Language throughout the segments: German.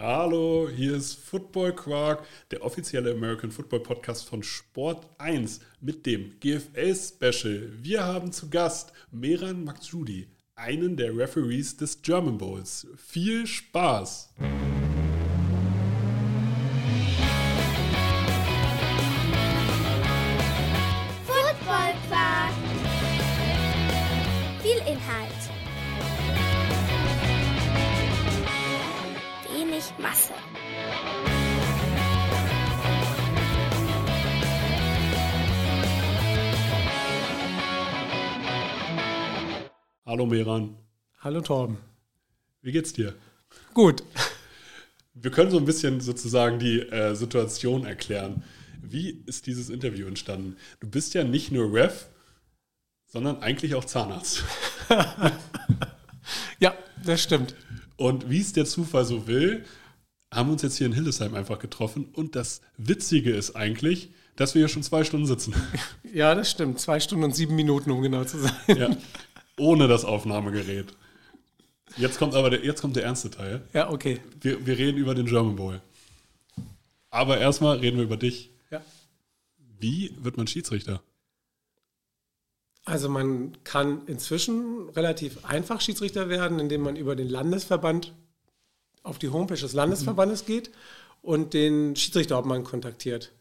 Hallo, hier ist Football Quark, der offizielle American Football Podcast von Sport 1 mit dem GFL Special. Wir haben zu Gast Meran Maksudi, einen der Referees des German Bowls. Viel Spaß! Hallo Meran, Hallo Torben. wie geht's dir? Gut. Wir können so ein bisschen sozusagen die äh, Situation erklären. Wie ist dieses Interview entstanden? Du bist ja nicht nur Ref, sondern eigentlich auch Zahnarzt. Ja, das stimmt. Und wie es der Zufall so will, haben wir uns jetzt hier in Hildesheim einfach getroffen. Und das Witzige ist eigentlich, dass wir hier schon zwei Stunden sitzen. Ja, das stimmt. Zwei Stunden und sieben Minuten, um genau zu sein. ja. Ohne das Aufnahmegerät. Jetzt kommt aber der, jetzt kommt der ernste Teil. Ja, okay. Wir, wir reden über den German Bowl. Aber erstmal reden wir über dich. Ja. Wie wird man Schiedsrichter? Also man kann inzwischen relativ einfach Schiedsrichter werden, indem man über den Landesverband auf die Homepage des Landesverbandes geht und den Schiedsrichterhauptmann kontaktiert.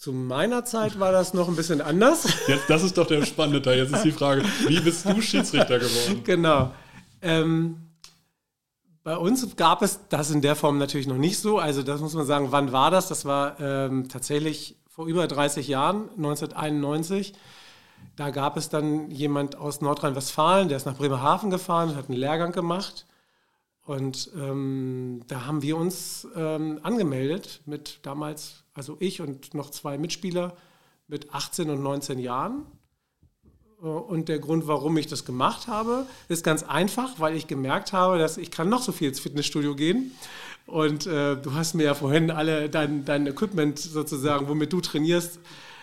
Zu meiner Zeit war das noch ein bisschen anders. Jetzt, das ist doch der spannende Teil. Jetzt ist die Frage, wie bist du Schiedsrichter geworden? Genau. Ähm, bei uns gab es das in der Form natürlich noch nicht so. Also das muss man sagen, wann war das? Das war ähm, tatsächlich vor über 30 Jahren, 1991. Da gab es dann jemand aus Nordrhein-Westfalen, der ist nach Bremerhaven gefahren, hat einen Lehrgang gemacht. Und ähm, da haben wir uns ähm, angemeldet mit damals, also ich und noch zwei Mitspieler mit 18 und 19 Jahren. Äh, Und der Grund, warum ich das gemacht habe, ist ganz einfach, weil ich gemerkt habe, dass ich kann noch so viel ins Fitnessstudio gehen. Und äh, du hast mir ja vorhin alle dein, dein Equipment sozusagen, womit du trainierst,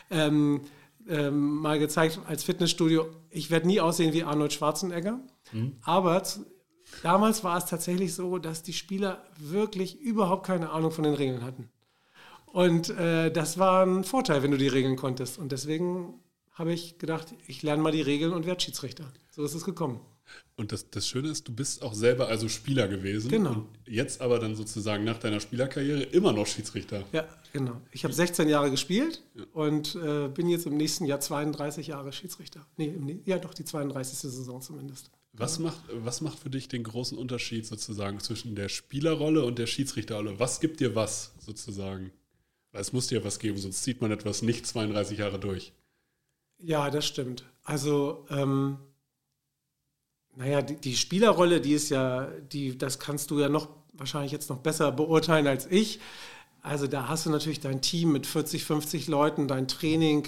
ähm, ähm, mal gezeigt als Fitnessstudio. Ich werde nie aussehen wie Arnold Schwarzenegger. Aber zu, damals war es tatsächlich so, dass die Spieler wirklich überhaupt keine Ahnung von den Regeln hatten. Und äh, das war ein Vorteil, wenn du die Regeln konntest. Und deswegen habe ich gedacht, ich lerne mal die Regeln und werde Schiedsrichter. So ist es gekommen. Und das, das Schöne ist, du bist auch selber also Spieler gewesen. Genau. Und jetzt aber dann sozusagen nach deiner Spielerkarriere immer noch Schiedsrichter. Ja, genau. Ich habe 16 Jahre gespielt und äh, bin jetzt im nächsten Jahr 32 Jahre Schiedsrichter. Nee, im, ja doch, die 32. Saison zumindest. Was macht, was macht für dich den großen Unterschied sozusagen zwischen der Spielerrolle und der Schiedsrichterrolle? Was gibt dir was sozusagen? Es muss dir was geben, sonst zieht man etwas nicht 32 Jahre durch. Ja, das stimmt. Also, ähm, naja, die, die Spielerrolle, die ist ja, die, das kannst du ja noch wahrscheinlich jetzt noch besser beurteilen als ich. Also da hast du natürlich dein Team mit 40, 50 Leuten, dein Training,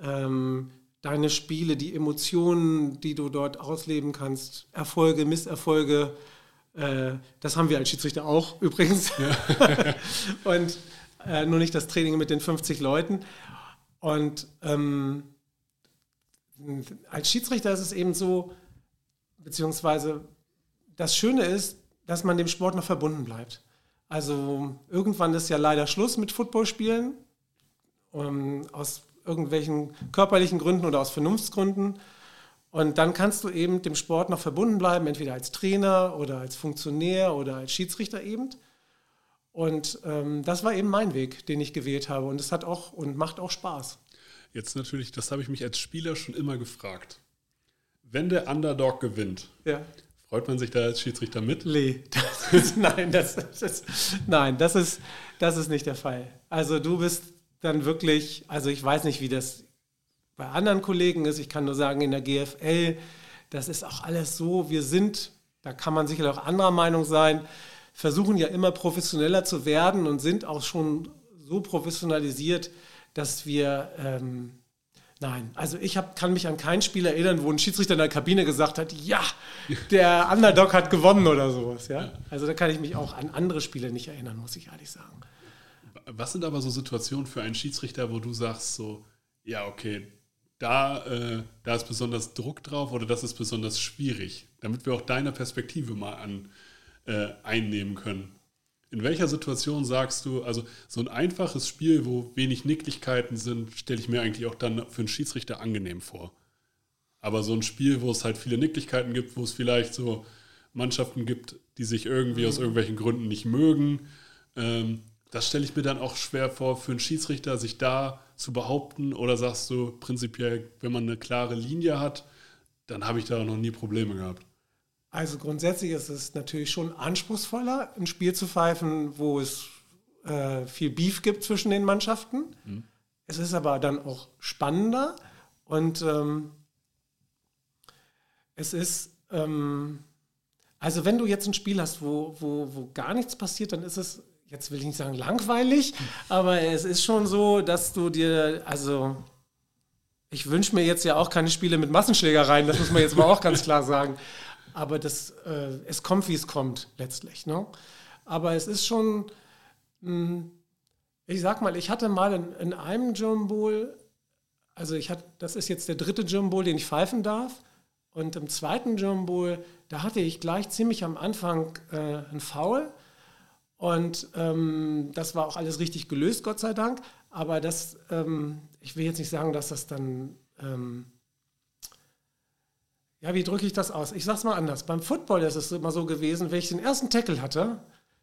ähm, deine Spiele, die Emotionen, die du dort ausleben kannst, Erfolge, Misserfolge. Äh, das haben wir als Schiedsrichter auch übrigens. Und äh, nur nicht das Training mit den 50 Leuten. Und ähm, als Schiedsrichter ist es eben so, beziehungsweise das Schöne ist, dass man dem Sport noch verbunden bleibt. Also irgendwann ist ja leider Schluss mit Footballspielen, ähm, aus irgendwelchen körperlichen Gründen oder aus Vernunftsgründen. Und dann kannst du eben dem Sport noch verbunden bleiben, entweder als Trainer oder als Funktionär oder als Schiedsrichter eben. Und ähm, das war eben mein Weg, den ich gewählt habe. Und es hat auch und macht auch Spaß. Jetzt natürlich, das habe ich mich als Spieler schon immer gefragt. Wenn der Underdog gewinnt, Ja. freut man sich da als Schiedsrichter mit? Lee. Das ist, nein, das, das, nein das, ist, das ist nicht der Fall. Also du bist dann wirklich, also ich weiß nicht, wie das bei anderen Kollegen ist. Ich kann nur sagen, in der GFL, das ist auch alles so, wir sind, da kann man sicher auch anderer Meinung sein, versuchen ja immer professioneller zu werden und sind auch schon so professionalisiert, dass wir ähm, Nein, also ich hab, kann mich an kein Spiel erinnern, wo ein Schiedsrichter in der Kabine gesagt hat, ja, der Underdog hat gewonnen oder sowas. Ja? Also da kann ich mich auch an andere Spiele nicht erinnern, muss ich ehrlich sagen. Was sind aber so Situationen für einen Schiedsrichter, wo du sagst so, ja, okay, da, äh, da ist besonders Druck drauf oder das ist besonders schwierig, damit wir auch deine Perspektive mal an, äh, einnehmen können. In welcher Situation sagst du, also so ein einfaches Spiel, wo wenig Nicklichkeiten sind, stelle ich mir eigentlich auch dann für einen Schiedsrichter angenehm vor. Aber so ein Spiel, wo es halt viele Nicklichkeiten gibt, wo es vielleicht so Mannschaften gibt, die sich irgendwie aus irgendwelchen Gründen nicht mögen, ähm, das stelle ich mir dann auch schwer vor, für einen Schiedsrichter sich da zu behaupten. Oder sagst du prinzipiell, wenn man eine klare Linie hat, dann habe ich da noch nie Probleme gehabt. Also grundsätzlich ist es natürlich schon anspruchsvoller, ein Spiel zu pfeifen, wo es äh, viel Beef gibt zwischen den Mannschaften. Mhm. Es ist aber dann auch spannender und ähm, es ist, ähm, also wenn du jetzt ein Spiel hast, wo, wo, wo gar nichts passiert, dann ist es, jetzt will ich nicht sagen langweilig, aber es ist schon so, dass du dir, also ich wünsche mir jetzt ja auch keine Spiele mit Massenschlägereien, das muss man jetzt mal auch ganz klar sagen aber das, äh, es kommt, wie es kommt, letztlich. Ne? Aber es ist schon, mh, hm, ich sag mal, ich hatte mal in, in einem Bowl, also ich hatte, das ist jetzt der dritte Bowl, den ich pfeifen darf. Und im zweiten Bowl, da hatte ich gleich ziemlich am Anfang äh, einen Foul. Und ähm, das war auch alles richtig gelöst, Gott sei Dank. Aber das, ähm, ich will jetzt nicht sagen, dass das dann ähm, ja, wie drücke ich das aus? Ich sag's mal anders. Beim Football ist es immer so gewesen, wenn ich den ersten Tackle hatte,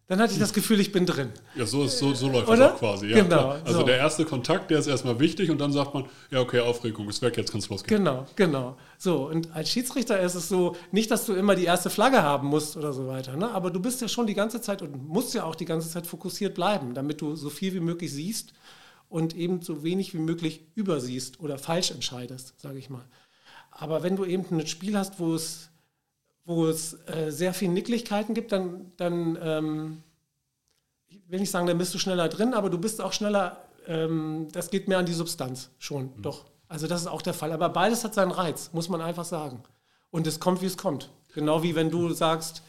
dann hatte ich das Gefühl, ich bin drin. Ja, so, ist, so, so läuft Oder? das auch quasi. Ja, genau. Klar. Also so. der erste Kontakt, der ist erstmal wichtig und dann sagt man, ja, okay, Aufregung ist weg, jetzt kann es losgehen. Genau, genau. So, und als Schiedsrichter ist es so, nicht, dass du immer die erste Flagge haben musst oder so weiter, ne? aber du bist ja schon die ganze Zeit und musst ja auch die ganze Zeit fokussiert bleiben, damit du so viel wie möglich siehst und eben so wenig wie möglich übersiehst oder falsch entscheidest, sage ich mal. Aber wenn du eben ein Spiel hast, wo es, wo es äh, sehr viele Nicklichkeiten gibt, dann, dann ähm, ich will nicht sagen, dann bist du schneller drin, aber du bist auch schneller, ähm, das geht mehr an die Substanz schon, mhm. doch. Also das ist auch der Fall. Aber beides hat seinen Reiz, muss man einfach sagen. Und es kommt, wie es kommt. Genau wie wenn du sagst,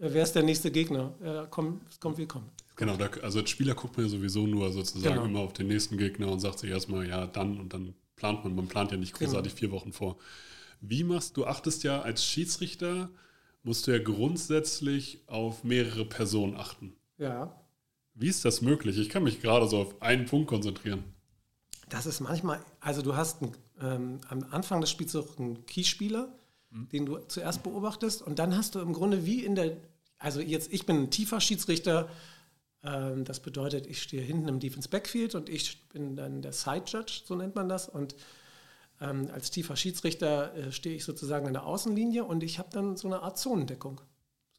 äh, wer ist der nächste Gegner? Äh, komm, es kommt, wie es kommt. Genau, da, also als Spieler guckt man ja sowieso nur sozusagen genau. immer auf den nächsten Gegner und sagt sich erstmal, ja, dann und dann plant man. Man plant ja nicht genau. großartig genau. vier Wochen vor. Wie machst du, achtest ja als Schiedsrichter, musst du ja grundsätzlich auf mehrere Personen achten. Ja. Wie ist das möglich? Ich kann mich gerade so auf einen Punkt konzentrieren. Das ist manchmal, also du hast einen, ähm, am Anfang des Spiels auch einen Keyspieler, mhm. den du zuerst beobachtest und dann hast du im Grunde wie in der, also jetzt, ich bin ein tiefer Schiedsrichter, das bedeutet, ich stehe hinten im Defense Backfield und ich bin dann der Side Judge, so nennt man das und ähm, als tiefer Schiedsrichter äh, stehe ich sozusagen in der Außenlinie und ich habe dann so eine Art Zonendeckung.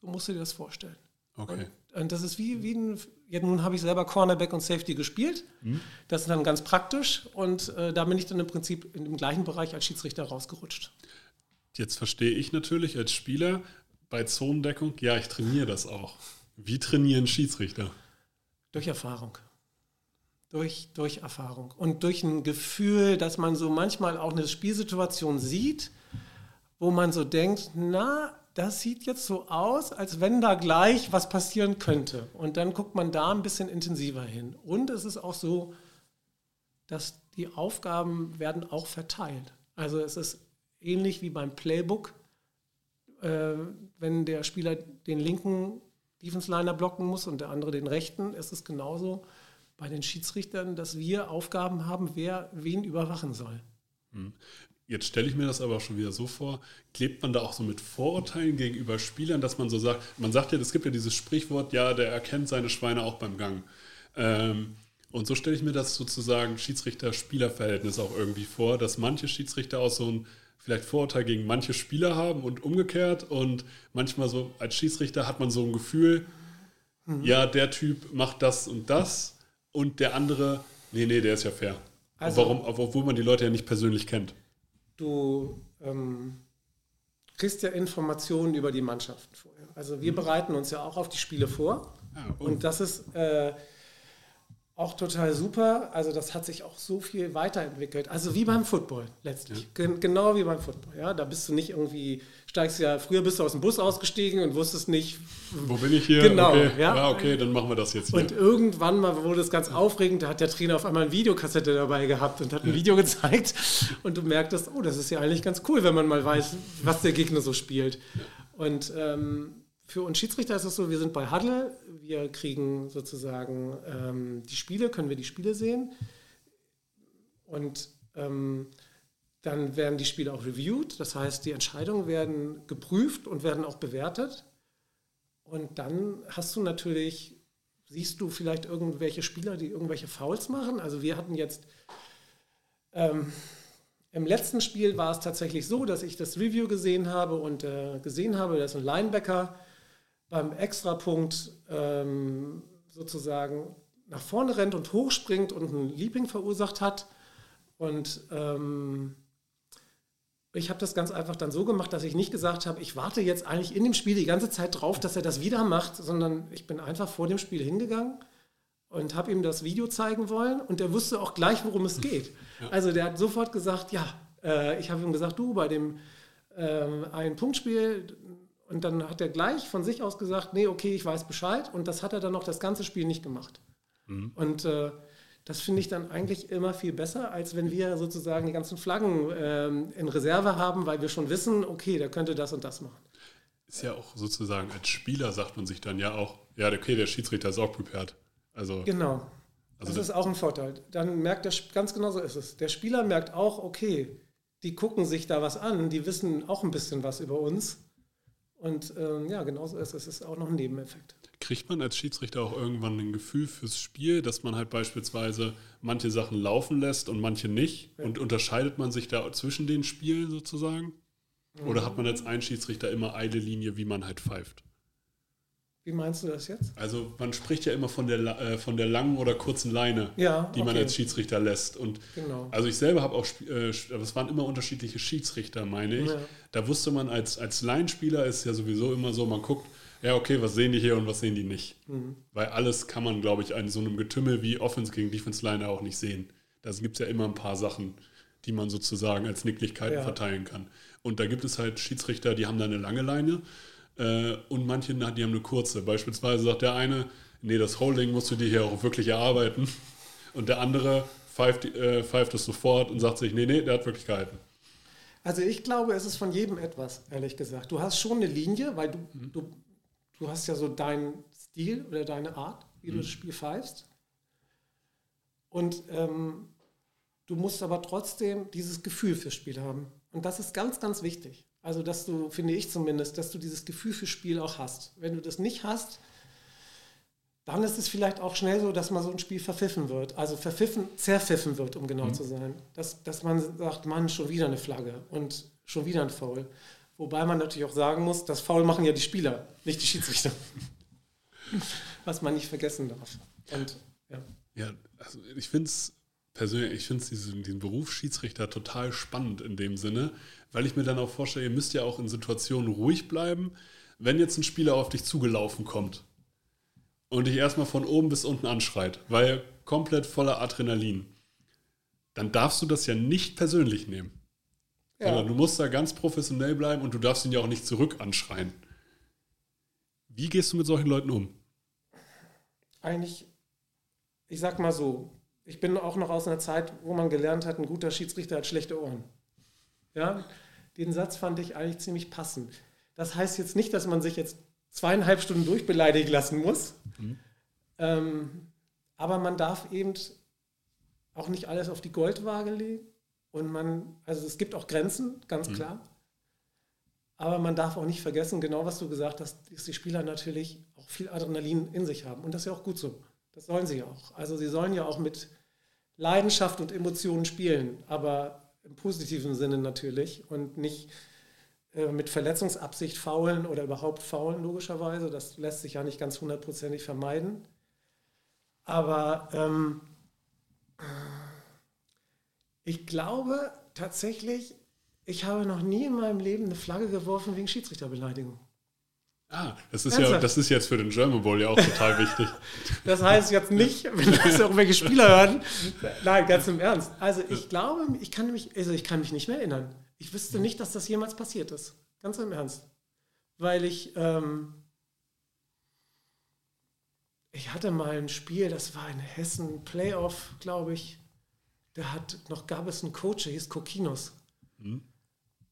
So musst du dir das vorstellen. Okay. Und, und das ist wie, wie ein, ja, nun habe ich selber Cornerback und Safety gespielt. Mhm. Das ist dann ganz praktisch und äh, da bin ich dann im Prinzip in dem gleichen Bereich als Schiedsrichter rausgerutscht. Jetzt verstehe ich natürlich als Spieler bei Zonendeckung, ja, ich trainiere das auch. Wie trainieren Schiedsrichter? Durch Erfahrung durch, durch Erfahrung und durch ein Gefühl, dass man so manchmal auch eine Spielsituation sieht, wo man so denkt, na, das sieht jetzt so aus, als wenn da gleich was passieren könnte. Und dann guckt man da ein bisschen intensiver hin. Und es ist auch so, dass die Aufgaben werden auch verteilt. Also es ist ähnlich wie beim Playbook. Äh, wenn der Spieler den linken Defense-Liner blocken muss und der andere den rechten, ist es genauso bei den Schiedsrichtern, dass wir Aufgaben haben, wer wen überwachen soll. Hm. Jetzt stelle ich mir das aber schon wieder so vor, klebt man da auch so mit Vorurteilen gegenüber Spielern, dass man so sagt, man sagt ja, es gibt ja dieses Sprichwort, ja, der erkennt seine Schweine auch beim Gang. Ähm, und so stelle ich mir das sozusagen Schiedsrichter-Spieler-Verhältnis auch irgendwie vor, dass manche Schiedsrichter auch so ein vielleicht Vorurteil gegen manche Spieler haben und umgekehrt. Und manchmal so als Schiedsrichter hat man so ein Gefühl, mhm. ja, der Typ macht das und das und der andere, nee, nee, der ist ja fair. Also, Warum, obwohl man die Leute ja nicht persönlich kennt. Du ähm, kriegst ja Informationen über die Mannschaften vorher. Also wir mhm. bereiten uns ja auch auf die Spiele vor. Ah, oh. Und das ist äh, auch total super. Also das hat sich auch so viel weiterentwickelt. Also wie beim Football letztlich. Ja. Genau wie beim Football. Ja, da bist du nicht irgendwie, steigst ja, früher bist du aus dem Bus ausgestiegen und wusstest nicht. Wo bin ich hier? Genau. Okay. Ja. ja, okay, dann machen wir das jetzt hier. Und irgendwann mal wurde es ganz aufregend, da hat der Trainer auf einmal eine Videokassette dabei gehabt und hat ein Video gezeigt. Und du merktest, oh, das ist ja eigentlich ganz cool, wenn man mal weiß, was der Gegner so spielt. Und ähm, für uns Schiedsrichter ist es so, wir sind bei Huddle, wir kriegen sozusagen ähm, die Spiele, können wir die Spiele sehen. Und ähm, dann werden die Spiele auch reviewed, das heißt, die Entscheidungen werden geprüft und werden auch bewertet. Und dann hast du natürlich, siehst du vielleicht irgendwelche Spieler, die irgendwelche Fouls machen. Also wir hatten jetzt ähm, im letzten Spiel war es tatsächlich so, dass ich das Review gesehen habe und äh, gesehen habe, dass ein Linebacker beim Extrapunkt ähm, sozusagen nach vorne rennt und hochspringt und ein Leaping verursacht hat. Und ähm, ich habe das ganz einfach dann so gemacht, dass ich nicht gesagt habe, ich warte jetzt eigentlich in dem Spiel die ganze Zeit drauf, dass er das wieder macht, sondern ich bin einfach vor dem Spiel hingegangen und habe ihm das Video zeigen wollen und der wusste auch gleich, worum es geht. Ja. Also der hat sofort gesagt, ja, äh, ich habe ihm gesagt, du bei dem äh, ein Punktspiel und dann hat er gleich von sich aus gesagt, nee, okay, ich weiß Bescheid und das hat er dann noch das ganze Spiel nicht gemacht. Mhm. Und äh, das finde ich dann eigentlich immer viel besser, als wenn wir sozusagen die ganzen Flaggen ähm, in Reserve haben, weil wir schon wissen, okay, der könnte das und das machen. Ist ja auch sozusagen, als Spieler sagt man sich dann ja auch, ja, okay, der Schiedsrichter ist auch prepared. Also, genau. Also das ist auch ein Vorteil. Dann merkt der, ganz genau so ist es. Der Spieler merkt auch, okay, die gucken sich da was an, die wissen auch ein bisschen was über uns. Und ähm, ja, genauso ist es. Es ist auch noch ein Nebeneffekt. Kriegt man als Schiedsrichter auch irgendwann ein Gefühl fürs Spiel, dass man halt beispielsweise manche Sachen laufen lässt und manche nicht? Ja. Und unterscheidet man sich da zwischen den Spielen sozusagen? Oder hat man als ein Schiedsrichter immer eine Linie, wie man halt pfeift? Wie meinst du das jetzt? Also man spricht ja immer von der, äh, von der langen oder kurzen Leine, ja, die okay. man als Schiedsrichter lässt. Und genau. also ich selber habe auch, äh, das waren immer unterschiedliche Schiedsrichter, meine ich. Ja. Da wusste man als, als Laienspieler ist ja sowieso immer so, man guckt, ja, okay, was sehen die hier und was sehen die nicht? Mhm. Weil alles kann man, glaube ich, in so einem Getümmel wie Offense gegen Defense Line auch nicht sehen. Da gibt es ja immer ein paar Sachen, die man sozusagen als Nicklichkeiten ja. verteilen kann. Und da gibt es halt Schiedsrichter, die haben da eine lange Leine äh, und manche, die haben eine kurze. Beispielsweise sagt der eine, nee, das Holding musst du dir hier auch wirklich erarbeiten. Und der andere pfeift, äh, pfeift es sofort und sagt sich, nee, nee, der hat wirklich gehalten. Also ich glaube, es ist von jedem etwas, ehrlich gesagt. Du hast schon eine Linie, weil du, mhm. du Du hast ja so deinen Stil oder deine Art, wie mhm. du das Spiel pfeifst. Und ähm, du musst aber trotzdem dieses Gefühl fürs Spiel haben. Und das ist ganz, ganz wichtig. Also, dass du, finde ich zumindest, dass du dieses Gefühl fürs Spiel auch hast. Wenn du das nicht hast, dann ist es vielleicht auch schnell so, dass man so ein Spiel verpfiffen wird. Also verpfiffen, zerpfiffen wird, um genau mhm. zu sein. Dass, dass man sagt, Mann, schon wieder eine Flagge und schon wieder ein Foul. Wobei man natürlich auch sagen muss, das Foul machen ja die Spieler, nicht die Schiedsrichter. Was man nicht vergessen darf. Und, ja. ja, also ich finde es persönlich, ich finde diesen, diesen Beruf Schiedsrichter total spannend in dem Sinne, weil ich mir dann auch vorstelle, ihr müsst ja auch in Situationen ruhig bleiben, wenn jetzt ein Spieler auf dich zugelaufen kommt und dich erstmal von oben bis unten anschreit, weil komplett voller Adrenalin, dann darfst du das ja nicht persönlich nehmen. Ja. Sondern du musst da ganz professionell bleiben und du darfst ihn ja auch nicht zurück anschreien. Wie gehst du mit solchen Leuten um? Eigentlich, ich sag mal so, ich bin auch noch aus einer Zeit, wo man gelernt hat, ein guter Schiedsrichter hat schlechte Ohren. Ja, den Satz fand ich eigentlich ziemlich passend. Das heißt jetzt nicht, dass man sich jetzt zweieinhalb Stunden durchbeleidigen lassen muss. Mhm. Ähm, aber man darf eben auch nicht alles auf die Goldwaage legen. Und man, also es gibt auch Grenzen, ganz mhm. klar. Aber man darf auch nicht vergessen, genau was du gesagt hast, dass die Spieler natürlich auch viel Adrenalin in sich haben. Und das ist ja auch gut so. Das sollen sie auch. Also sie sollen ja auch mit Leidenschaft und Emotionen spielen, aber im positiven Sinne natürlich und nicht äh, mit Verletzungsabsicht faulen oder überhaupt faulen, logischerweise. Das lässt sich ja nicht ganz hundertprozentig vermeiden. Aber ähm, ich glaube tatsächlich, ich habe noch nie in meinem Leben eine Flagge geworfen wegen Schiedsrichterbeleidigung. Ah, das ist ja, das ist jetzt für den German Bowl ja auch total wichtig. Das heißt jetzt nicht, wenn das irgendwelche Spieler hören. Nein, ganz im Ernst. Also ich glaube, ich kann mich, also ich kann mich nicht mehr erinnern. Ich wüsste nicht, dass das jemals passiert ist. Ganz im Ernst. Weil ich, ähm, ich hatte mal ein Spiel, das war in Hessen, Playoff, glaube ich der hat, noch gab es einen Coach, der hieß Kokinos. Mhm.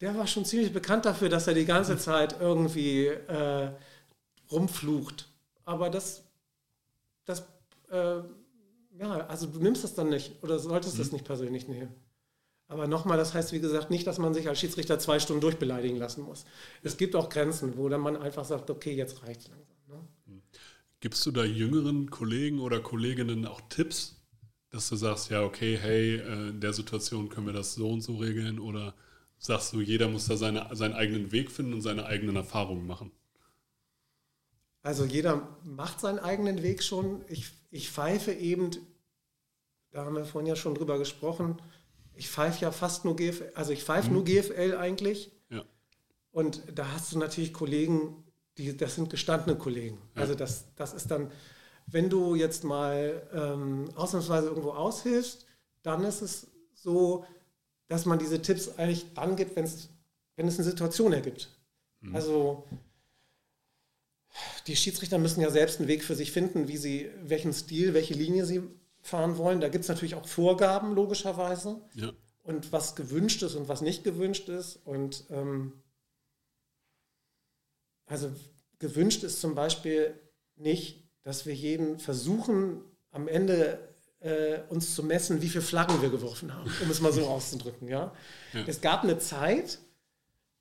Der war schon ziemlich bekannt dafür, dass er die ganze Zeit irgendwie äh, rumflucht. Aber das, das, äh, ja, also du nimmst das dann nicht oder solltest Mhm. das nicht persönlich nehmen. Aber nochmal, das heißt, wie gesagt, nicht, dass man sich als Schiedsrichter zwei Stunden durchbeleidigen lassen muss. Es gibt auch Grenzen, wo dann man einfach sagt, okay, jetzt reicht's langsam. Ne? Gibst du da jüngeren Kollegen oder Kolleginnen auch Tipps, dass du sagst, ja, okay, hey, äh, in der Situation können wir das so und so regeln? Oder sagst du, jeder muss da seine, seinen eigenen Weg finden und seine eigenen Erfahrungen machen? Also jeder macht seinen eigenen Weg schon. Ich, ich pfeife eben, da haben wir vorhin ja schon drüber gesprochen, ich pfeife ja fast nur GFL, also ich pfeife nur GFL eigentlich. Ja. Und da hast du natürlich Kollegen, die, das sind gestandene Kollegen. Ja. Also das, das ist dann, wenn du jetzt mal ähm, ausnahmsweise irgendwo aushilfst, dann ist es so, dass man diese Tipps eigentlich dann gibt, wenn's, wenn es eine Situation ergibt. Also die Schiedsrichter müssen ja selbst einen Weg für sich finden, wie sie, welchen Stil, welche Linie sie fahren wollen. Da gibt es natürlich auch Vorgaben, logischerweise Ja. und was gewünscht ist und was nicht gewünscht ist. Und ähm, also gewünscht ist zum Beispiel nicht, dass wir jeden versuchen, am Ende äh, uns zu messen, wie viele Flaggen wir geworfen haben, um es mal so auszudrücken. Ja? Ja. Es gab eine Zeit,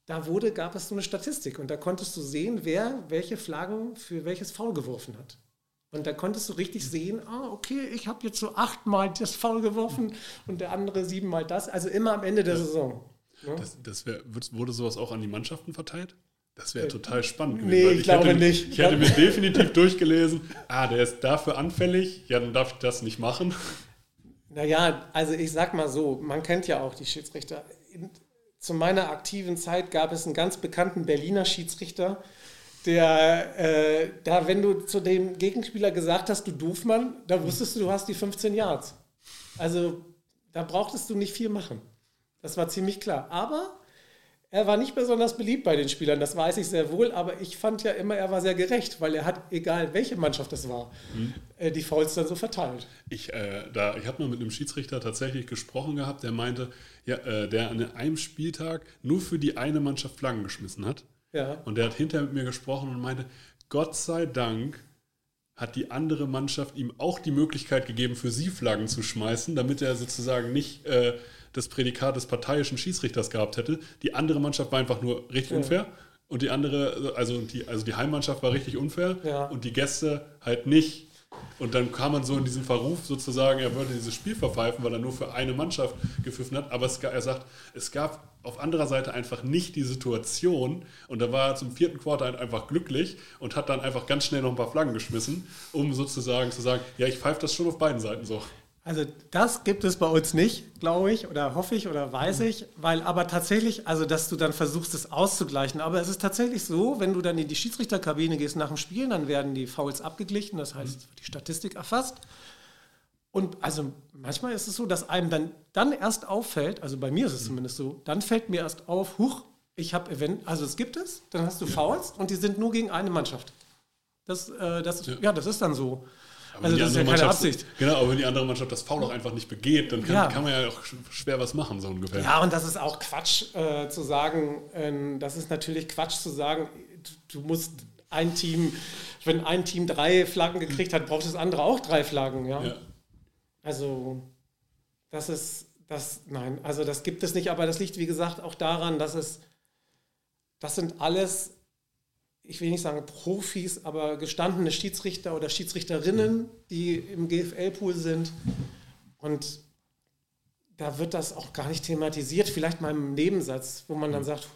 da wurde, gab es so eine Statistik und da konntest du sehen, wer welche Flaggen für welches Foul geworfen hat. Und da konntest du richtig sehen, ah, okay, ich habe jetzt so achtmal das Foul geworfen und der andere siebenmal das. Also immer am Ende der Saison. Das, das wär, wurde sowas auch an die Mannschaften verteilt? Das wäre total spannend nee, weil ich glaube hätte, nicht. Ich hätte mir definitiv durchgelesen, ah, der ist dafür anfällig, ja, dann darf ich das nicht machen. Naja, also ich sag mal so, man kennt ja auch die Schiedsrichter. Zu meiner aktiven Zeit gab es einen ganz bekannten Berliner Schiedsrichter, der, äh, da, wenn du zu dem Gegenspieler gesagt hast, du Doofmann, da wusstest du, du hast die 15 Yards. Also da brauchtest du nicht viel machen. Das war ziemlich klar. Aber er war nicht besonders beliebt bei den Spielern, das weiß ich sehr wohl, aber ich fand ja immer, er war sehr gerecht, weil er hat, egal welche Mannschaft es war, äh, die Fouls dann so verteilt. Ich, äh, da, ich habe mal mit einem Schiedsrichter tatsächlich gesprochen gehabt, der meinte, ja, äh, der an einem Spieltag nur für die eine Mannschaft Flaggen geschmissen hat. Ja. Und der hat hinterher mit mir gesprochen und meinte, Gott sei Dank hat die andere Mannschaft ihm auch die Möglichkeit gegeben, für sie Flaggen zu schmeißen, damit er sozusagen nicht äh, das Prädikat des parteiischen Schiedsrichters gehabt hätte. Die andere Mannschaft war einfach nur richtig Ja. unfair und die andere, also die, also die Heimmannschaft war richtig unfair Ja. und die Gäste halt nicht. Und dann kam man so in diesen Verruf sozusagen, er wollte dieses Spiel verpfeifen, weil er nur für eine Mannschaft gepfiffen hat. Aber es, er sagt, es gab auf anderer Seite einfach nicht die Situation. Und da war er zum vierten Quarter halt einfach glücklich und hat dann einfach ganz schnell noch ein paar Flaggen geschmissen, um sozusagen zu sagen, ja, ich pfeife das schon auf beiden Seiten so. Also das gibt es bei uns nicht, glaube ich, oder hoffe ich oder weiß ich, weil aber tatsächlich, also dass du dann versuchst, es auszugleichen. Aber es ist tatsächlich so, wenn du dann in die Schiedsrichterkabine gehst nach dem Spiel, dann werden die Fouls abgeglichen, das heißt, wird die Statistik erfasst. Und also manchmal ist es so, dass einem dann, dann erst auffällt, also bei mir ist es zumindest so, dann fällt mir erst auf, huch, ich habe Event, also es gibt es, dann hast du Fouls und die sind nur gegen eine Mannschaft. Das, äh, das, ja. Ja. das ist dann so. Aber Also wenn die das ist ja andere keine Mannschaft- Absicht. Genau, aber wenn die andere Mannschaft das Foul auch einfach nicht begeht, dann kann, Ja. kann man ja auch sch- schwer was machen, so ungefähr. Ja, und das ist auch Quatsch äh, zu sagen, ähm, das ist natürlich Quatsch zu sagen, du, du musst ein Team, wenn ein Team drei Flaggen gekriegt hat, braucht das andere auch drei Flaggen, ja. Ja. Also, das ist, das, nein, also das gibt es nicht, aber das liegt, wie gesagt, auch daran, dass es, das sind alles, ich will nicht sagen Profis, aber gestandene Schiedsrichter oder Schiedsrichterinnen, die im GFL-Pool sind. Und da wird das auch gar nicht thematisiert, vielleicht mal im Nebensatz, wo man dann sagt,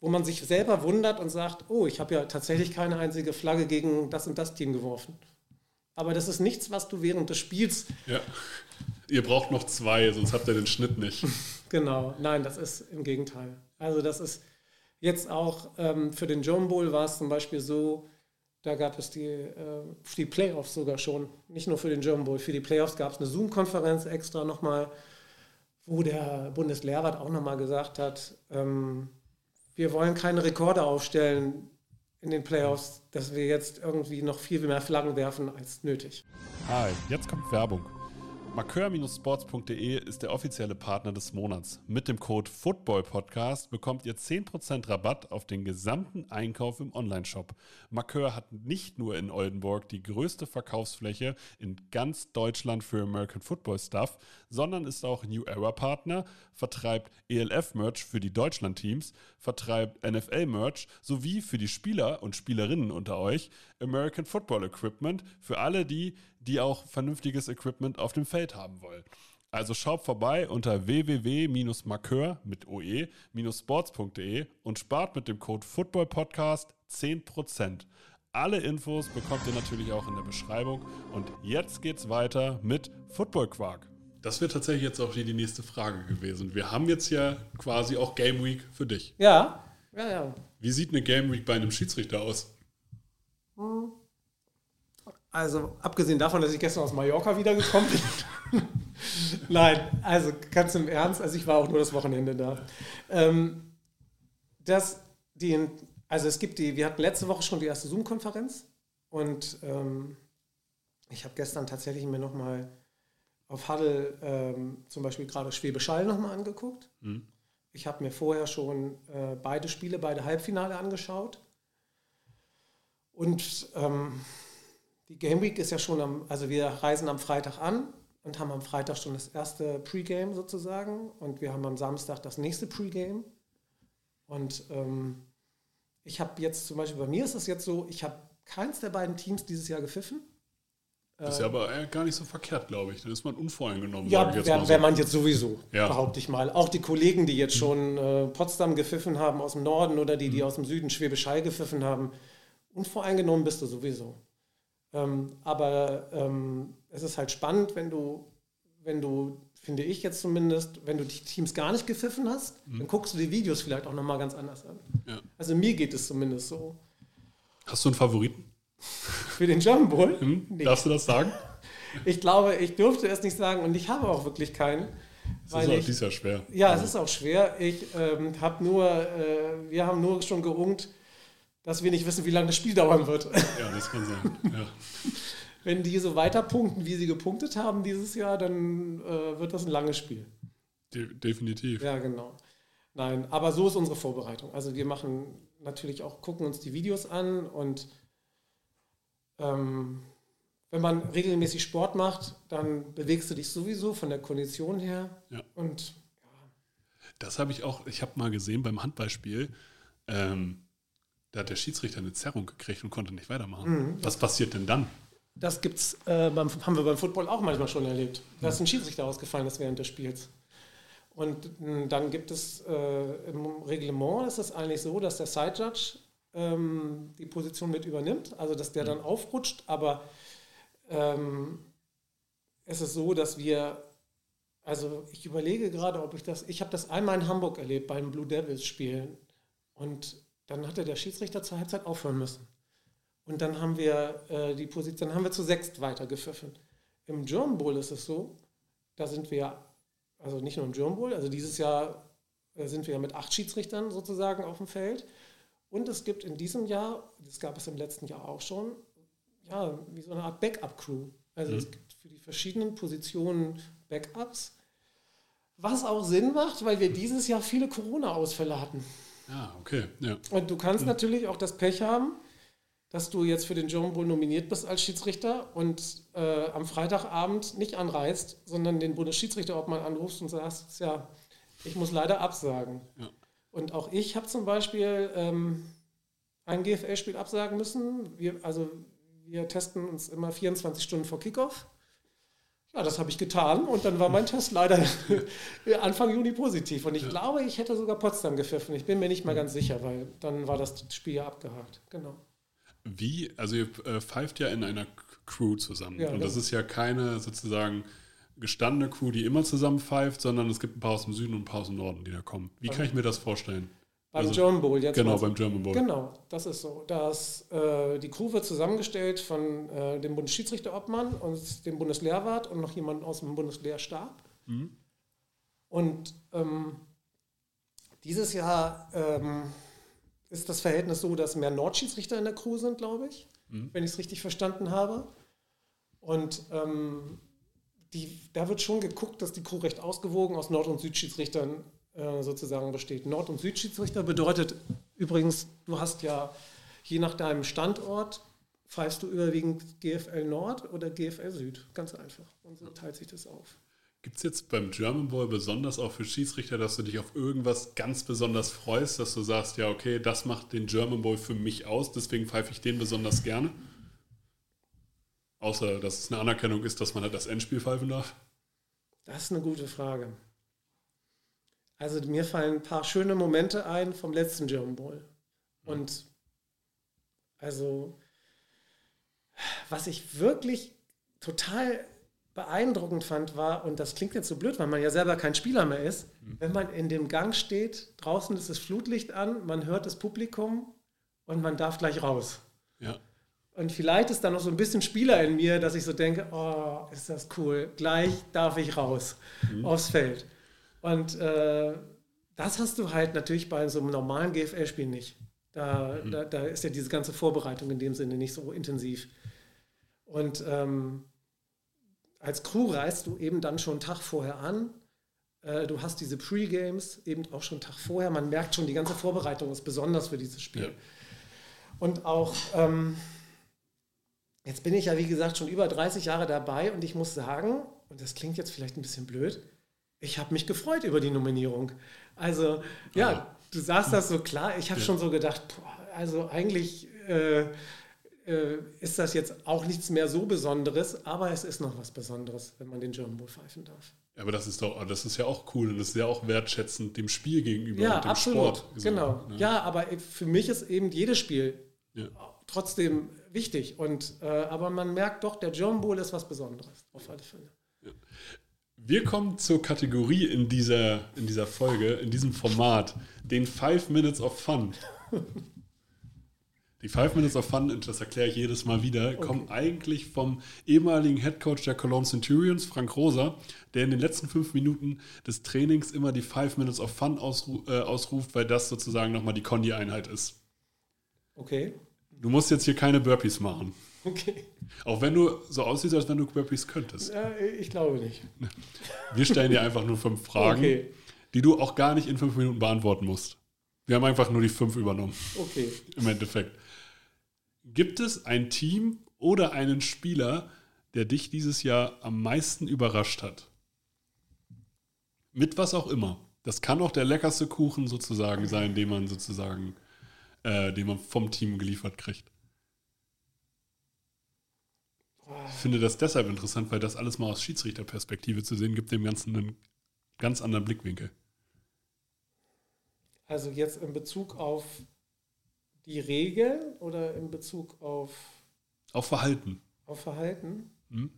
wo man sich selber wundert und sagt, oh, ich habe ja tatsächlich keine einzige Flagge gegen das und das Team geworfen. Aber das ist nichts, was du während des Spiels Ja. Ihr braucht noch zwei, sonst habt ihr den Schnitt nicht. Genau, nein, das ist im Gegenteil. Also das ist jetzt auch ähm, für den John Bowl war es zum Beispiel so, da gab es die, äh, die Playoffs sogar schon, nicht nur für den John Bowl, für die Playoffs gab es eine Zoom-Konferenz extra nochmal, wo der Bundeslehrwart auch nochmal gesagt hat, ähm, wir wollen keine Rekorde aufstellen in den Playoffs, dass wir jetzt irgendwie noch viel mehr Flaggen werfen als nötig. Hi, jetzt kommt Werbung. Markeur-sports.de ist der offizielle Partner des Monats. Mit dem Code FOOTBALLPODCAST bekommt ihr 10% Rabatt auf den gesamten Einkauf im Onlineshop. Markeur hat nicht nur in Oldenburg die größte Verkaufsfläche in ganz Deutschland für American Football Stuff, sondern ist auch New Era Partner, vertreibt ELF-Merch für die Deutschland-Teams, vertreibt NFL-Merch sowie für die Spieler und Spielerinnen unter euch American Football Equipment für alle die, die auch vernünftiges Equipment auf dem Feld haben wollen. Also schaut vorbei unter www-markeur mit oe-sports.de und spart mit dem Code FOOTBALLPODCAST 10%. Alle Infos bekommt ihr natürlich auch in der Beschreibung. Und jetzt geht's weiter mit Football Quark. Das wäre tatsächlich jetzt auch die nächste Frage gewesen. Wir haben jetzt ja quasi auch Game Week für dich. Ja, ja, ja. Wie sieht eine Game Week bei einem Schiedsrichter aus? Also abgesehen davon, dass ich gestern aus Mallorca wiedergekommen bin. Nein, also ganz im Ernst, also ich war auch nur das Wochenende da. Ähm, das, die, also es gibt die, wir hatten letzte Woche schon die erste Zoom-Konferenz und ähm, ich habe gestern tatsächlich mir nochmal auf Huddle ähm, zum Beispiel gerade Schwäbisch Hall nochmal angeguckt. Ich habe mir vorher schon äh, beide Spiele, beide Halbfinale angeschaut. Und ähm, die Game Week ist ja schon am, also wir reisen am Freitag an und haben am Freitag schon das erste Pre-Game sozusagen und wir haben am Samstag das nächste Pre-Game. Und ähm, ich habe jetzt zum Beispiel, bei mir ist es jetzt so, ich habe keins der beiden Teams dieses Jahr gepfiffen. Das ist ja aber äh, gar nicht so verkehrt, glaube ich. Dann ist man unvoreingenommen. Ja, wäre wär man jetzt sowieso, Ja. behaupte ich mal. Auch die Kollegen, die jetzt schon äh, Potsdam gepfiffen haben aus dem Norden oder die, die aus dem Süden Schwäbisch Hall gepfiffen haben, unvoreingenommen bist du sowieso. Ähm, aber ähm, es ist halt spannend, wenn du, wenn du, finde ich jetzt zumindest, wenn du die Teams gar nicht gepfiffen hast, dann guckst du die Videos vielleicht auch nochmal ganz anders an. Ja. Also mir geht es zumindest so. Hast du einen Favoriten? Für den German Bowl? Hm? Nee. Darfst du das sagen? Ich glaube, ich dürfte es nicht sagen und ich habe auch wirklich keinen. Das ist auch ich- dies Jahr schwer. Ja, es ist auch schwer. Ich ähm, habe nur, äh, wir haben nur schon geungt, dass wir nicht wissen, wie lange das Spiel dauern wird. Ja, das kann sein. Ja. Wenn die so weiter punkten, wie sie gepunktet haben dieses Jahr, dann äh, wird das ein langes Spiel. De definitiv. Ja, genau. Nein, aber so ist unsere Vorbereitung. Also wir machen natürlich auch, gucken uns die Videos an und ähm, wenn man regelmäßig Sport macht, dann bewegst du dich sowieso von der Kondition her. Ja. Und Das habe ich auch, ich habe mal gesehen beim Handballspiel, ähm, da hat der Schiedsrichter eine Zerrung gekriegt und konnte nicht weitermachen. Mhm. Was passiert denn dann? Das gibt's, äh, beim, haben wir beim Football auch manchmal schon erlebt, dass ein Schiedsrichter ausgefallen ist während des Spiels. Und mh, dann gibt es äh, im Reglement ist es eigentlich so, dass der Side Judge ähm, die Position mit übernimmt, also dass der dann aufrutscht, aber ähm, es ist so, dass wir, also ich überlege gerade, ob ich das, ich habe das einmal in Hamburg erlebt beim Blue Devils Spielen und dann hatte der Schiedsrichter zur Halbzeit aufhören müssen. Und dann haben wir äh, die Position, dann haben wir zu sechst weitergepfiffen. Im German Bowl ist es so, da sind wir, also nicht nur im German Bowl, also dieses Jahr äh, sind wir mit acht Schiedsrichtern sozusagen auf dem Feld. Und es gibt in diesem Jahr, das gab es im letzten Jahr auch schon, ja, wie so eine Art Backup-Crew. Also es gibt für die verschiedenen Positionen Backups, was auch Sinn macht, weil wir dieses Jahr viele Corona-Ausfälle hatten. Ja, okay. Ja. Und du kannst natürlich auch das Pech haben, dass du jetzt für den German Bowl nominiert bist als Schiedsrichter und äh, am Freitagabend nicht anreist, sondern den Bundesschiedsrichterobmann anrufst und sagst, ja, ich muss leider absagen. Ja. Und auch ich habe zum Beispiel ähm, ein GFL-Spiel absagen müssen. Wir, also wir testen uns immer 24 Stunden vor Kickoff. Ja, das habe ich getan und dann war mein Test leider Anfang Juni positiv. Und ich glaube, ich hätte sogar Potsdam gepfiffen. Ich bin mir nicht mal ganz sicher, weil dann war das Spiel ja abgehakt. Genau. Wie, also ihr äh, pfeift ja in einer Crew zusammen. Ja, und das genau. ist ja keine sozusagen gestandene Crew, die immer zusammen pfeift, sondern es gibt ein paar aus dem Süden und ein paar aus dem Norden, die da kommen. Wie kann ich mir das vorstellen? Beim Also, German Bowl jetzt. Genau, beim German Bowl. Genau, das ist so. Das, äh, die Crew wird zusammengestellt von äh, dem Bundesschiedsrichterobmann und dem Bundeslehrwart und noch jemand aus dem Bundeslehrstab. Und ähm, dieses Jahr ähm, ist das Verhältnis so, dass mehr Nordschiedsrichter in der Crew sind, glaube ich, wenn ich es richtig verstanden habe. Und ähm, die, da wird schon geguckt, dass die Crew recht ausgewogen aus Nord- und Südschiedsrichtern äh, sozusagen besteht. Nord- und Südschiedsrichter bedeutet übrigens, du hast ja je nach deinem Standort, pfeifst du überwiegend GFL Nord oder GFL Süd. Ganz einfach. Und so teilt sich das auf. Gibt es jetzt beim German Bowl besonders auch für Schiedsrichter, dass du dich auf irgendwas ganz besonders freust, dass du sagst, ja, okay, das macht den German Bowl für mich aus, deswegen pfeife ich den besonders gerne? Außer, dass es eine Anerkennung ist, dass man halt das Endspiel pfeifen darf. Das ist eine gute Frage. Also mir fallen ein paar schöne Momente ein vom letzten German Bowl. Und also, was ich wirklich total beeindruckend fand, war, und das klingt jetzt so blöd, weil man ja selber kein Spieler mehr ist, wenn man in dem Gang steht, draußen ist das Flutlicht an, man hört das Publikum und man darf gleich raus. Ja. Und vielleicht ist da noch so ein bisschen Spieler in mir, dass ich so denke, oh, ist das cool, gleich darf ich raus aufs Feld. Und äh, das hast du halt natürlich bei so einem normalen GFL-Spiel nicht. Da, da, da ist ja diese ganze Vorbereitung in dem Sinne nicht so intensiv. Und ähm, als Crew reist du eben dann schon einen Tag vorher an. Äh, du hast diese Pre-Games eben auch schon einen Tag vorher. Man merkt schon, die ganze Vorbereitung ist besonders für dieses Spiel. Ja. Und auch, ähm, jetzt bin ich ja wie gesagt schon über 30 Jahre dabei und ich muss sagen, und das klingt jetzt vielleicht ein bisschen blöd, ich habe mich gefreut über die Nominierung. Also, ja, Ah. du sagst das so klar. Ich habe Ja. schon so gedacht, boah, also eigentlich äh, äh, ist das jetzt auch nichts mehr so Besonderes, aber es ist noch was Besonderes, wenn man den German Bowl pfeifen darf. Aber das ist doch, das ist ja auch cool und das ist ja auch wertschätzend dem Spiel gegenüber Ja, und dem absolut. Sport. So, genau. ne? Ja, aber für mich ist eben jedes Spiel Ja. Trotzdem wichtig. Und, äh, aber man merkt doch, der German Bowl ist was Besonderes, auf alle Fälle. Wir kommen zur Kategorie in dieser, in dieser Folge, in diesem Format, den Five Minutes of Fun. Die Five Minutes of Fun, und das erkläre ich jedes Mal wieder, kommen eigentlich vom ehemaligen Head Coach der Cologne Centurions, Frank Rosa, der in den letzten fünf Minuten des Trainings immer die Five Minutes of Fun ausru äh, ausruft, weil das sozusagen nochmal die Condi-Einheit ist. Okay. Du musst jetzt hier keine Burpees machen. Okay. Auch wenn du so aussiehst, als wenn du Burpees könntest. Äh, ich glaube nicht. Wir stellen dir einfach nur fünf Fragen, Okay. die du auch gar nicht in fünf Minuten beantworten musst. Wir haben einfach nur die fünf übernommen, Okay. im Endeffekt. Gibt es ein Team oder einen Spieler, der dich dieses Jahr am meisten überrascht hat? Mit was auch immer. Das kann auch der leckerste Kuchen sozusagen sein, den man sozusagen, äh, den man vom Team geliefert kriegt. Ich finde das deshalb interessant, weil das alles mal aus Schiedsrichterperspektive zu sehen, gibt dem Ganzen einen ganz anderen Blickwinkel. Also jetzt in Bezug auf die Regeln oder in Bezug auf, Auch Verhalten. auf Verhalten? Hm?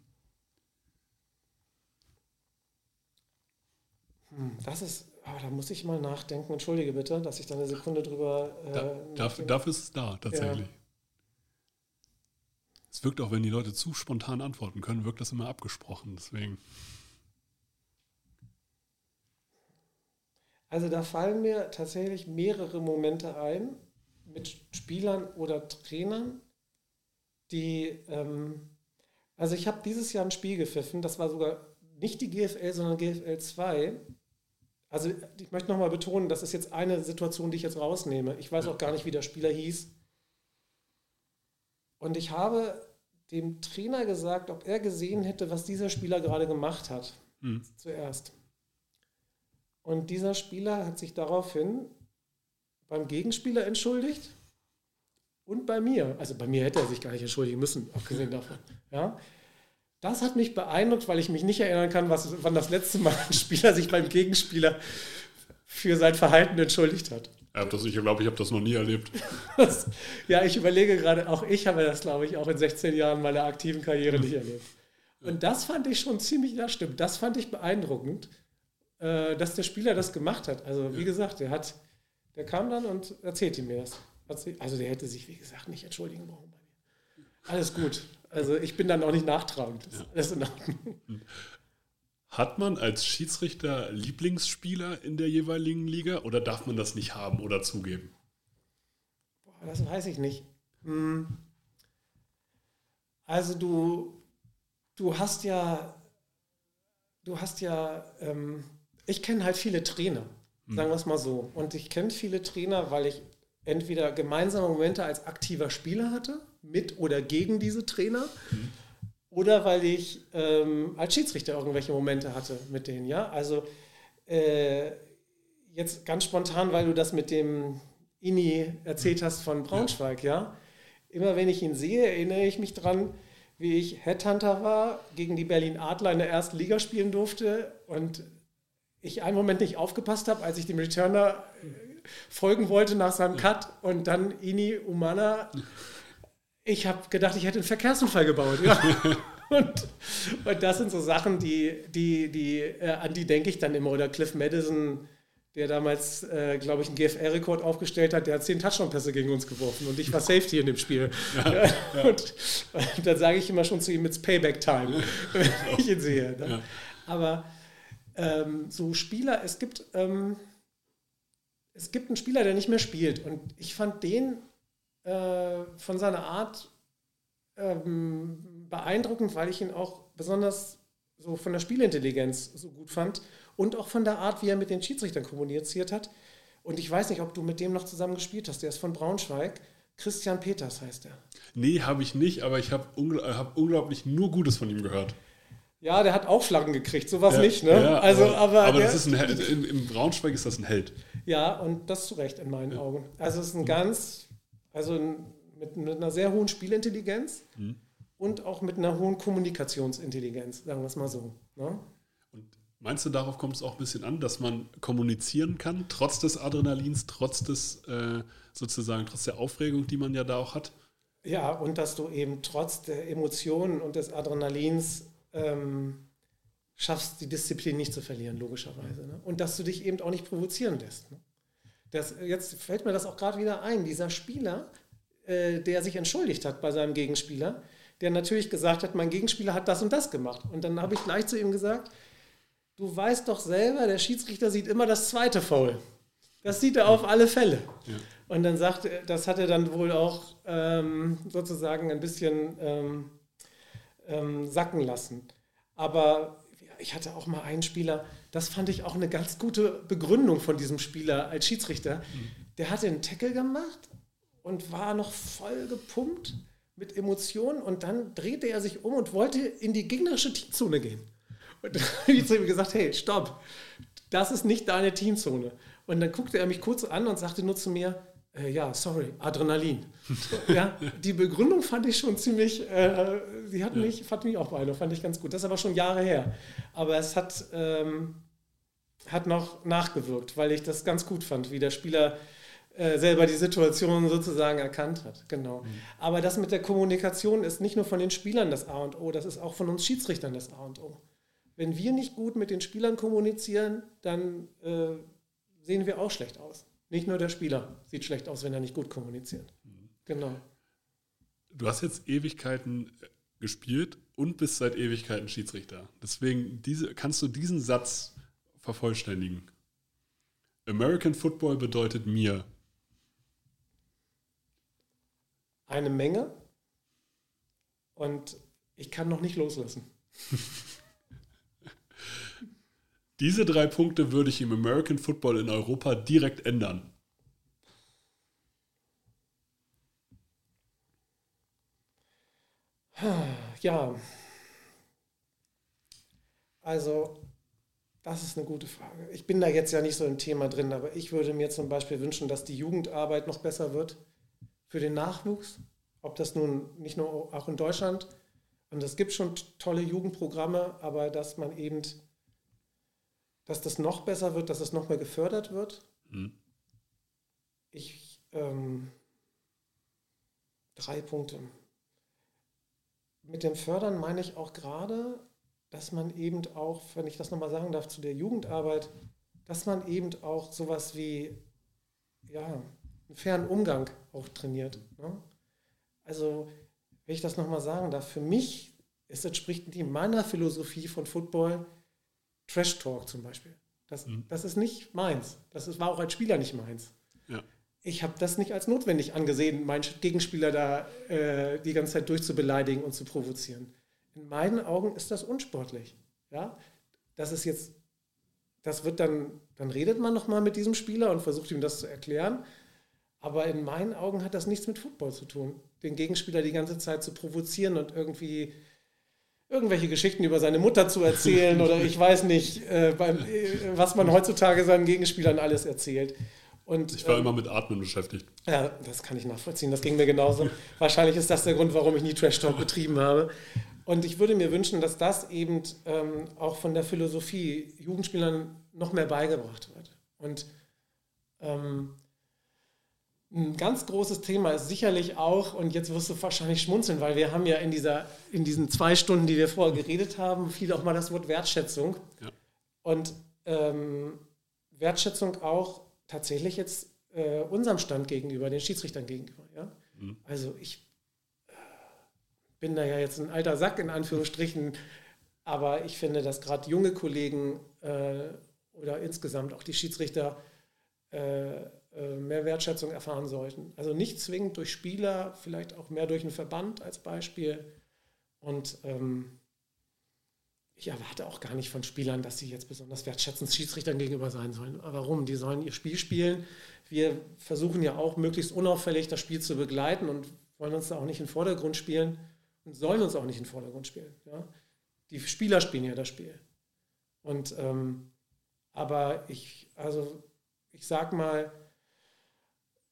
Hm, Das ist, ah, da muss ich mal nachdenken. Entschuldige bitte, dass ich da eine Sekunde drüber. Äh, Da, dafür, dafür ist es da, tatsächlich. Es wirkt auch, wenn die Leute zu spontan antworten können, wirkt das immer abgesprochen. Deswegen. Also da fallen mir tatsächlich mehrere Momente ein mit Spielern oder Trainern, die, ähm, also ich habe dieses Jahr ein Spiel gepfiffen, das war sogar nicht die GFL, sondern GFL 2. Also ich möchte nochmal betonen, das ist jetzt eine Situation, die ich jetzt rausnehme. Ich weiß auch gar nicht, wie der Spieler hieß. Und ich habe dem Trainer gesagt, ob er gesehen hätte, was dieser Spieler gerade gemacht hat. Hm. Zuerst. Und dieser Spieler hat sich daraufhin beim Gegenspieler entschuldigt und bei mir. Also bei mir hätte er sich gar nicht entschuldigen müssen, abgesehen davon. Ja. Das hat mich beeindruckt, weil ich mich nicht erinnern kann, was, wann das letzte Mal ein Spieler sich beim Gegenspieler für sein Verhalten entschuldigt hat. Ich, hab das, ich glaube, ich habe das noch nie erlebt. Das, ja, ich überlege gerade, auch ich habe das, glaube ich, auch in 16 Jahren meiner aktiven Karriere nicht erlebt. Und das fand ich schon ziemlich, ja stimmt, das fand ich beeindruckend, äh, dass der Spieler das gemacht hat. Also wie gesagt, der hat, der kam dann und erzählte mir das. Also der hätte sich, wie gesagt, nicht entschuldigen brauchen bei mir. Alles gut. Also ich bin dann auch nicht nachtragend. Das ist alles in Ordnung. Hat man als Schiedsrichter Lieblingsspieler in der jeweiligen Liga oder darf man das nicht haben oder zugeben? Boah, das weiß ich nicht. Hm. Also du, du hast ja du hast ja, ähm, ich kenne halt viele Trainer, sagen wir es mal so. Und ich kenne viele Trainer, weil ich entweder gemeinsame Momente als aktiver Spieler hatte, mit oder gegen diese Trainer, oder weil ich ähm, als Schiedsrichter irgendwelche Momente hatte mit denen, ja. Also äh, jetzt ganz spontan, weil du das mit dem Ini erzählt hast von Braunschweig, ja. Immer wenn ich ihn sehe, erinnere ich mich dran, wie ich Headhunter war, gegen die Berlin Adler in der ersten Liga spielen durfte und ich einen Moment nicht aufgepasst habe, als ich dem Returner folgen wollte nach seinem Cut und dann Ini Umana. Ich habe gedacht, ich hätte einen Verkehrsunfall gebaut. Ja. Und, und das sind so Sachen, die, die, die, äh, an die denke ich dann immer. Oder Cliff Madison, der damals, äh, glaube ich, einen GFR-Rekord aufgestellt hat, der hat zehn Touchdown-Pässe gegen uns geworfen und ich war Safety in dem Spiel. Ja, ja. Und, und, dann sage ich immer schon zu ihm, it's Payback-Time, wenn ich ihn sehe. Ne? Aber ähm, so Spieler, es gibt, ähm, es gibt einen Spieler, der nicht mehr spielt und ich fand den äh, von seiner Art ähm, beeindruckend, weil ich ihn auch besonders so von der Spielintelligenz so gut fand und auch von der Art, wie er mit den Schiedsrichtern kommuniziert hat. Und ich weiß nicht, ob du mit dem noch zusammen gespielt hast. Der ist von Braunschweig. Christian Peters heißt er. Nee, habe ich nicht, aber ich habe ungl hab unglaublich nur Gutes von ihm gehört. Ja, der hat Aufschlagen gekriegt, sowas ja, nicht, ne? Ja, also, aber, aber, aber das ist ein Held. In, Im Braunschweig ist das ein Held. Ja, und das zu Recht in meinen ja. Augen. Also es ist ein ganz, also ein, mit, mit, einer sehr hohen Spielintelligenz mhm. und auch mit einer hohen Kommunikationsintelligenz, sagen wir es mal so. Ne? Und meinst du, darauf kommt es auch ein bisschen an, dass man kommunizieren kann, trotz des Adrenalins, trotz des äh, sozusagen, trotz der Aufregung, die man ja da auch hat? Ja, und dass du eben trotz der Emotionen und des Adrenalins ähm, schaffst, die Disziplin nicht zu verlieren, logischerweise. Ne? Und dass du dich eben auch nicht provozieren lässt. Ne? Das, jetzt fällt mir das auch gerade wieder ein. Dieser Spieler, äh, der sich entschuldigt hat bei seinem Gegenspieler, der natürlich gesagt hat, mein Gegenspieler hat das und das gemacht. Und dann habe ich gleich zu ihm gesagt, du weißt doch selber, der Schiedsrichter sieht immer das zweite Foul. Das sieht er auf alle Fälle. Ja. Und dann sagt das hat er dann wohl auch ähm, sozusagen ein bisschen ähm, ähm, sacken lassen. Aber ich hatte auch mal einen Spieler, das fand ich auch eine ganz gute Begründung von diesem Spieler als Schiedsrichter. Mhm. Der hatte einen Tackle gemacht und war noch voll gepumpt mit Emotionen und dann drehte er sich um und wollte in die gegnerische Teamzone gehen. Und dann habe ich zu ihm gesagt, hey, stopp, das ist nicht deine Teamzone. Und dann guckte er mich kurz an und sagte nur zu mir, äh, ja, sorry, Adrenalin. ja, die Begründung fand ich schon ziemlich, äh, die hat mich, fand mich auch beeindruckt, fand ich ganz gut. Das ist aber schon Jahre her. Aber es hat, ähm, hat noch nachgewirkt, weil ich das ganz gut fand, wie der Spieler äh, selber die Situation sozusagen erkannt hat. Genau. Mhm. Aber das mit der Kommunikation ist nicht nur von den Spielern das A und O, das ist auch von uns Schiedsrichtern das A und O. Wenn wir nicht gut mit den Spielern kommunizieren, dann äh, sehen wir auch schlecht aus. Nicht nur der Spieler sieht schlecht aus, wenn er nicht gut kommuniziert. Mhm. Genau. Du hast jetzt Ewigkeiten äh, gespielt und bist seit Ewigkeiten Schiedsrichter. Deswegen diese, kannst du diesen Satz vervollständigen. American Football bedeutet mir. Eine Menge und ich kann noch nicht loslassen. Diese drei Punkte würde ich im American Football in Europa direkt ändern. Ja, also das ist eine gute Frage. Ich bin da jetzt ja nicht so im Thema drin, aber ich würde mir zum Beispiel wünschen, dass die Jugendarbeit noch besser wird für den Nachwuchs. Ob das nun nicht nur auch in Deutschland, und es gibt schon tolle Jugendprogramme, aber dass man eben dass das noch besser wird, dass es noch mehr gefördert wird. Mhm. Ich, ähm, drei Punkte. Mit dem Fördern meine ich auch gerade, dass man eben auch, wenn ich das nochmal sagen darf, zu der Jugendarbeit, dass man eben auch sowas wie, ja, einen fairen Umgang auch trainiert. Ne? Also, wenn ich das nochmal sagen darf, für mich ist, entspricht die meiner Philosophie von Football, Trash Talk zum Beispiel. Das, mhm. das ist nicht meins. Das ist, war auch als Spieler nicht meins. Ja. Ich habe das nicht als notwendig angesehen, meinen Gegenspieler da äh, die ganze Zeit durchzubeleidigen und zu provozieren. In meinen Augen ist das unsportlich. Ja? das ist jetzt, das wird dann, dann redet man nochmal mit diesem Spieler und versucht ihm das zu erklären. Aber in meinen Augen hat das nichts mit Football zu tun, den Gegenspieler die ganze Zeit zu provozieren und irgendwie irgendwelche Geschichten über seine Mutter zu erzählen oder ich weiß nicht, äh, beim, äh, was man heutzutage seinen Gegenspielern alles erzählt. Und, ich war ähm, immer mit Atmen beschäftigt. Ja, das kann ich nachvollziehen. Das ging mir genauso. Wahrscheinlich ist das der Grund, warum ich nie Trash Talk betrieben habe. Und ich würde mir wünschen, dass das eben ähm, auch von der Philosophie Jugendspielern noch mehr beigebracht wird. Und ähm, ein ganz großes Thema ist sicherlich auch, und jetzt wirst du wahrscheinlich schmunzeln, weil wir haben ja in, dieser, in diesen zwei Stunden, die wir vorher geredet haben, fiel auch mal das Wort Wertschätzung. Ja. Und ähm, Wertschätzung auch tatsächlich jetzt äh, unserem Stand gegenüber, den Schiedsrichtern gegenüber. Ja? Mhm. Also ich äh, bin da ja jetzt ein alter Sack in Anführungsstrichen, aber ich finde, dass gerade junge Kollegen äh, oder insgesamt auch die Schiedsrichter äh, mehr Wertschätzung erfahren sollten. Also nicht zwingend durch Spieler, vielleicht auch mehr durch einen Verband als Beispiel. Und ähm, ich erwarte auch gar nicht von Spielern, dass sie jetzt besonders wertschätzend Schiedsrichtern gegenüber sein sollen. Aber warum? Die sollen ihr Spiel spielen. Wir versuchen ja auch möglichst unauffällig das Spiel zu begleiten und wollen uns da auch nicht in den Vordergrund spielen und sollen uns auch nicht in den Vordergrund spielen. Ja? Die Spieler spielen ja das Spiel. Und ähm, aber ich, also ich sag mal,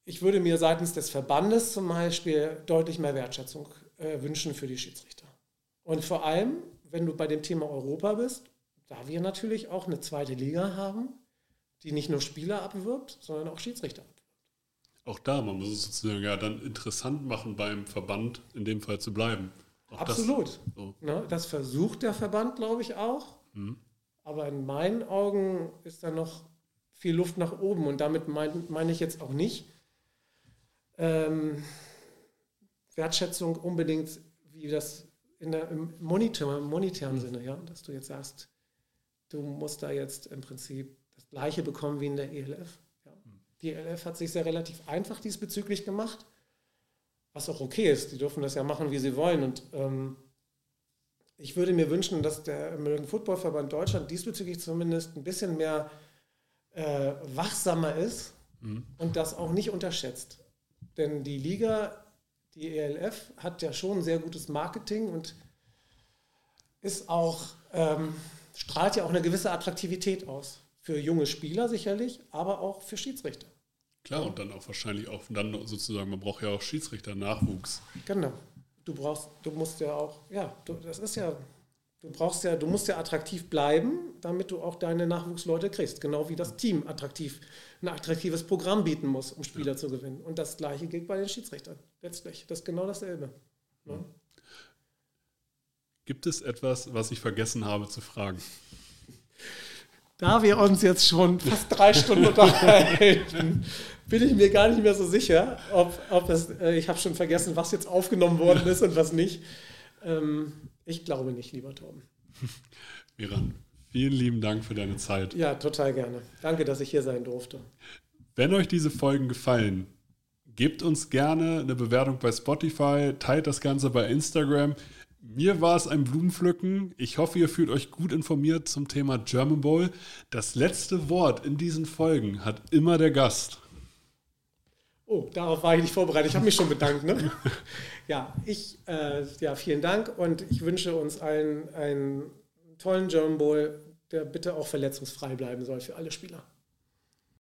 ich würde mir seitens des Verbandes zum Beispiel deutlich mehr Wertschätzung äh, wünschen für die Schiedsrichter. Und vor allem wenn du bei dem Thema Europa bist, da wir natürlich auch eine zweite Liga haben, die nicht nur Spieler abwirbt, sondern auch Schiedsrichter abwirbt. Auch da, man muss es sozusagen ja dann interessant machen, beim Verband in dem Fall zu bleiben. Auch Absolut. Das, so. ne, das, versucht der Verband, glaube ich, auch. Mhm. Aber in meinen Augen ist da noch viel Luft nach oben. Und damit meine mein ich jetzt auch nicht ähm, Wertschätzung unbedingt, wie das in der, im, Monitor, im monetären Sinne, ja, dass du jetzt sagst, du musst da jetzt im Prinzip das Gleiche bekommen wie in der ELF. Ja. Die ELF hat sich sehr relativ einfach diesbezüglich gemacht, was auch okay ist. Die dürfen das ja machen, wie sie wollen. Und ähm, ich würde mir wünschen, dass der American Football Verband Deutschland diesbezüglich zumindest ein bisschen mehr äh, wachsamer ist mhm. und das auch nicht unterschätzt. Denn die Liga die ELF hat ja schon sehr gutes Marketing und ist auch, ähm, strahlt ja auch eine gewisse Attraktivität aus. Für junge Spieler sicherlich, aber auch für Schiedsrichter. Klar, und dann auch wahrscheinlich auch dann sozusagen, man braucht ja auch Schiedsrichter-Nachwuchs. Genau. Du brauchst, du musst ja auch, ja, du, das ist ja Du brauchst ja, du musst ja attraktiv bleiben, damit du auch deine Nachwuchsleute kriegst. Genau wie das Team attraktiv, ein attraktives Programm bieten muss, um Spieler ja. zu gewinnen. Und das gleiche gilt bei den Schiedsrichtern. Letztlich. Das ist genau dasselbe. Ja. Ne? Gibt es etwas, was ich vergessen habe zu fragen? Da wir uns jetzt schon fast drei Stunden unterhalten, bin ich mir gar nicht mehr so sicher, ob, ob das, äh, ich habe schon vergessen, was jetzt aufgenommen worden ist und was nicht. Ähm, ich glaube nicht, lieber Torben. Miran, vielen lieben Dank für deine Zeit. Ja, total gerne. Danke, dass ich hier sein durfte. Wenn euch diese Folgen gefallen, gebt uns gerne eine Bewertung bei Spotify, teilt das Ganze bei Instagram. Mir war es ein Blumenpflücken. Ich hoffe, ihr fühlt euch gut informiert zum Thema German Bowl. Das letzte Wort in diesen Folgen hat immer der Gast. Oh, darauf war ich nicht vorbereitet. Ich habe mich schon bedankt. Ne? Ja, ich, äh, ja, vielen Dank und ich wünsche uns allen einen tollen German Bowl, der bitte auch verletzungsfrei bleiben soll für alle Spieler.